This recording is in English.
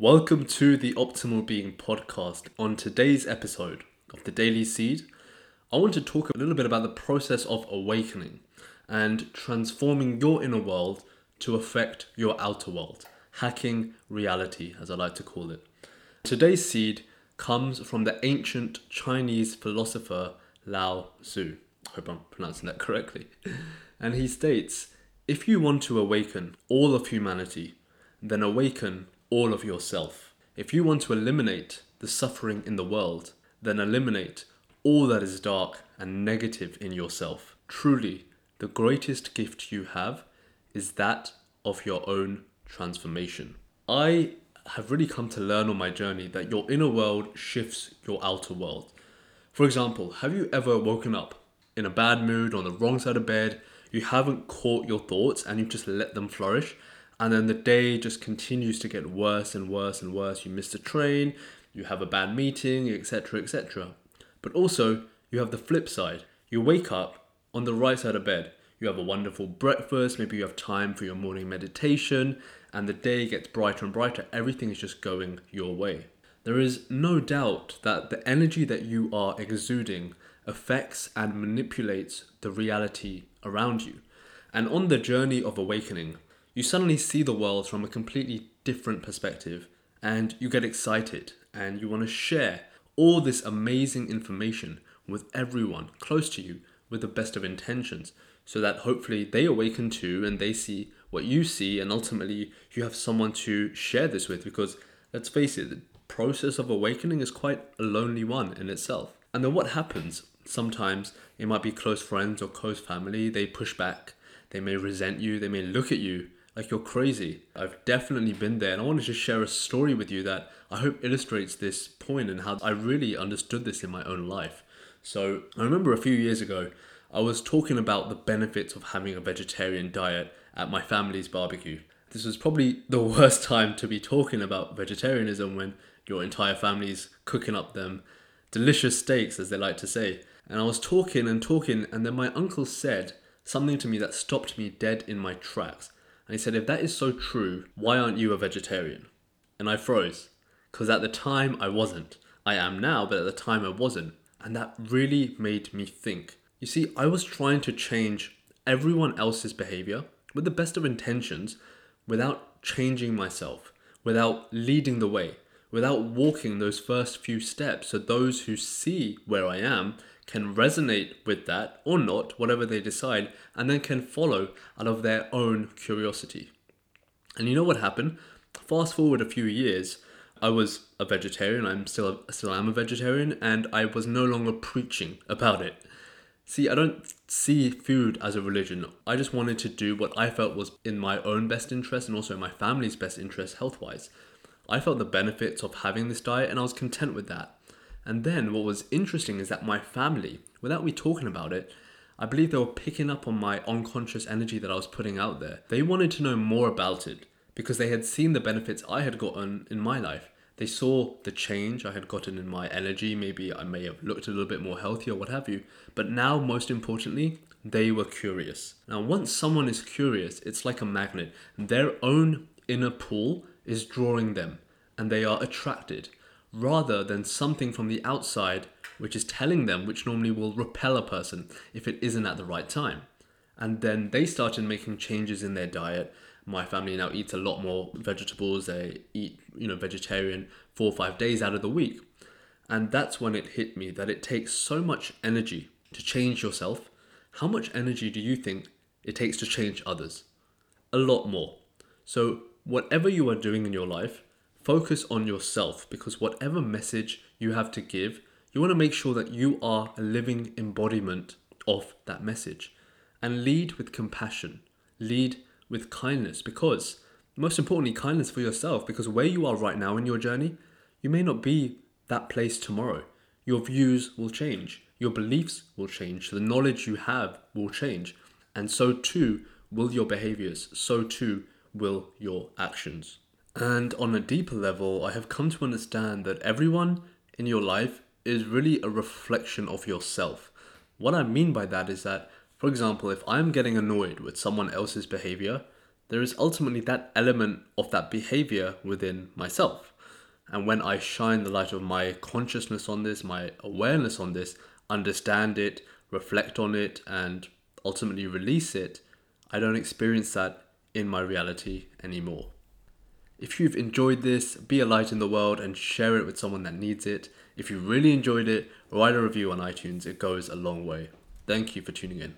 Welcome to the Optimal Being podcast. On today's episode of the Daily Seed, I want to talk a little bit about the process of awakening and transforming your inner world to affect your outer world, hacking reality, as I like to call it. Today's seed comes from the ancient Chinese philosopher Lao Tzu. I hope I'm pronouncing that correctly. And he states if you want to awaken all of humanity, then awaken all of yourself. If you want to eliminate the suffering in the world, then eliminate all that is dark and negative in yourself. Truly, the greatest gift you have is that of your own transformation. I have really come to learn on my journey that your inner world shifts your outer world. For example, have you ever woken up in a bad mood on the wrong side of bed? You haven't caught your thoughts and you've just let them flourish, and then the day just continues to get worse and worse and worse. You miss the train, you have a bad meeting, etc., etc. But also, you have the flip side. You wake up on the right side of bed. You have a wonderful breakfast, maybe you have time for your morning meditation, and the day gets brighter and brighter. Everything is just going your way. There is no doubt that the energy that you are exuding affects and manipulates the reality around you. And on the journey of awakening, you suddenly see the world from a completely different perspective and you get excited and you want to share all this amazing information with everyone close to you with the best of intentions so that hopefully they awaken too and they see what you see and ultimately you have someone to share this with because let's face it the process of awakening is quite a lonely one in itself. And then what happens? Sometimes it might be close friends or close family they push back they may resent you they may look at you like you're crazy. I've definitely been there, and I wanted to share a story with you that I hope illustrates this point and how I really understood this in my own life. So, I remember a few years ago, I was talking about the benefits of having a vegetarian diet at my family's barbecue. This was probably the worst time to be talking about vegetarianism when your entire family's cooking up them delicious steaks, as they like to say. And I was talking and talking, and then my uncle said something to me that stopped me dead in my tracks. And he said, If that is so true, why aren't you a vegetarian? And I froze. Because at the time I wasn't. I am now, but at the time I wasn't. And that really made me think. You see, I was trying to change everyone else's behavior with the best of intentions without changing myself, without leading the way, without walking those first few steps so those who see where I am can resonate with that or not, whatever they decide, and then can follow out of their own curiosity. And you know what happened? Fast forward a few years, I was a vegetarian. I'm still still am a vegetarian, and I was no longer preaching about it. See, I don't see food as a religion. I just wanted to do what I felt was in my own best interest and also my family's best interest health wise. I felt the benefits of having this diet and I was content with that. And then what was interesting is that my family, without me talking about it, I believe they were picking up on my unconscious energy that I was putting out there. They wanted to know more about it because they had seen the benefits I had gotten in my life. They saw the change I had gotten in my energy. Maybe I may have looked a little bit more healthy or what have you. But now, most importantly, they were curious. Now, once someone is curious, it's like a magnet. Their own inner pull is drawing them and they are attracted rather than something from the outside which is telling them, which normally will repel a person if it isn't at the right time. And then they started making changes in their diet. My family now eats a lot more vegetables. They eat, you know, vegetarian four or five days out of the week. And that's when it hit me that it takes so much energy to change yourself. How much energy do you think it takes to change others? A lot more. So, whatever you are doing in your life, focus on yourself because whatever message you have to give, you want to make sure that you are a living embodiment of that message. And lead with compassion, lead with kindness because, most importantly, kindness for yourself because where you are right now in your journey, you may not be that place tomorrow. Your views will change, your beliefs will change, the knowledge you have will change, and so too will your behaviors, so too will your actions. And on a deeper level, I have come to understand that everyone in your life is really a reflection of yourself. What I mean by that is that, for example, if I'm getting annoyed with someone else's behavior, there is ultimately that element of that behavior within myself. And when I shine the light of my consciousness on this, my awareness on this, understand it, reflect on it, and ultimately release it, I don't experience that in my reality anymore. If you've enjoyed this, be a light in the world and share it with someone that needs it. If you really enjoyed it, write a review on iTunes, it goes a long way. Thank you for tuning in.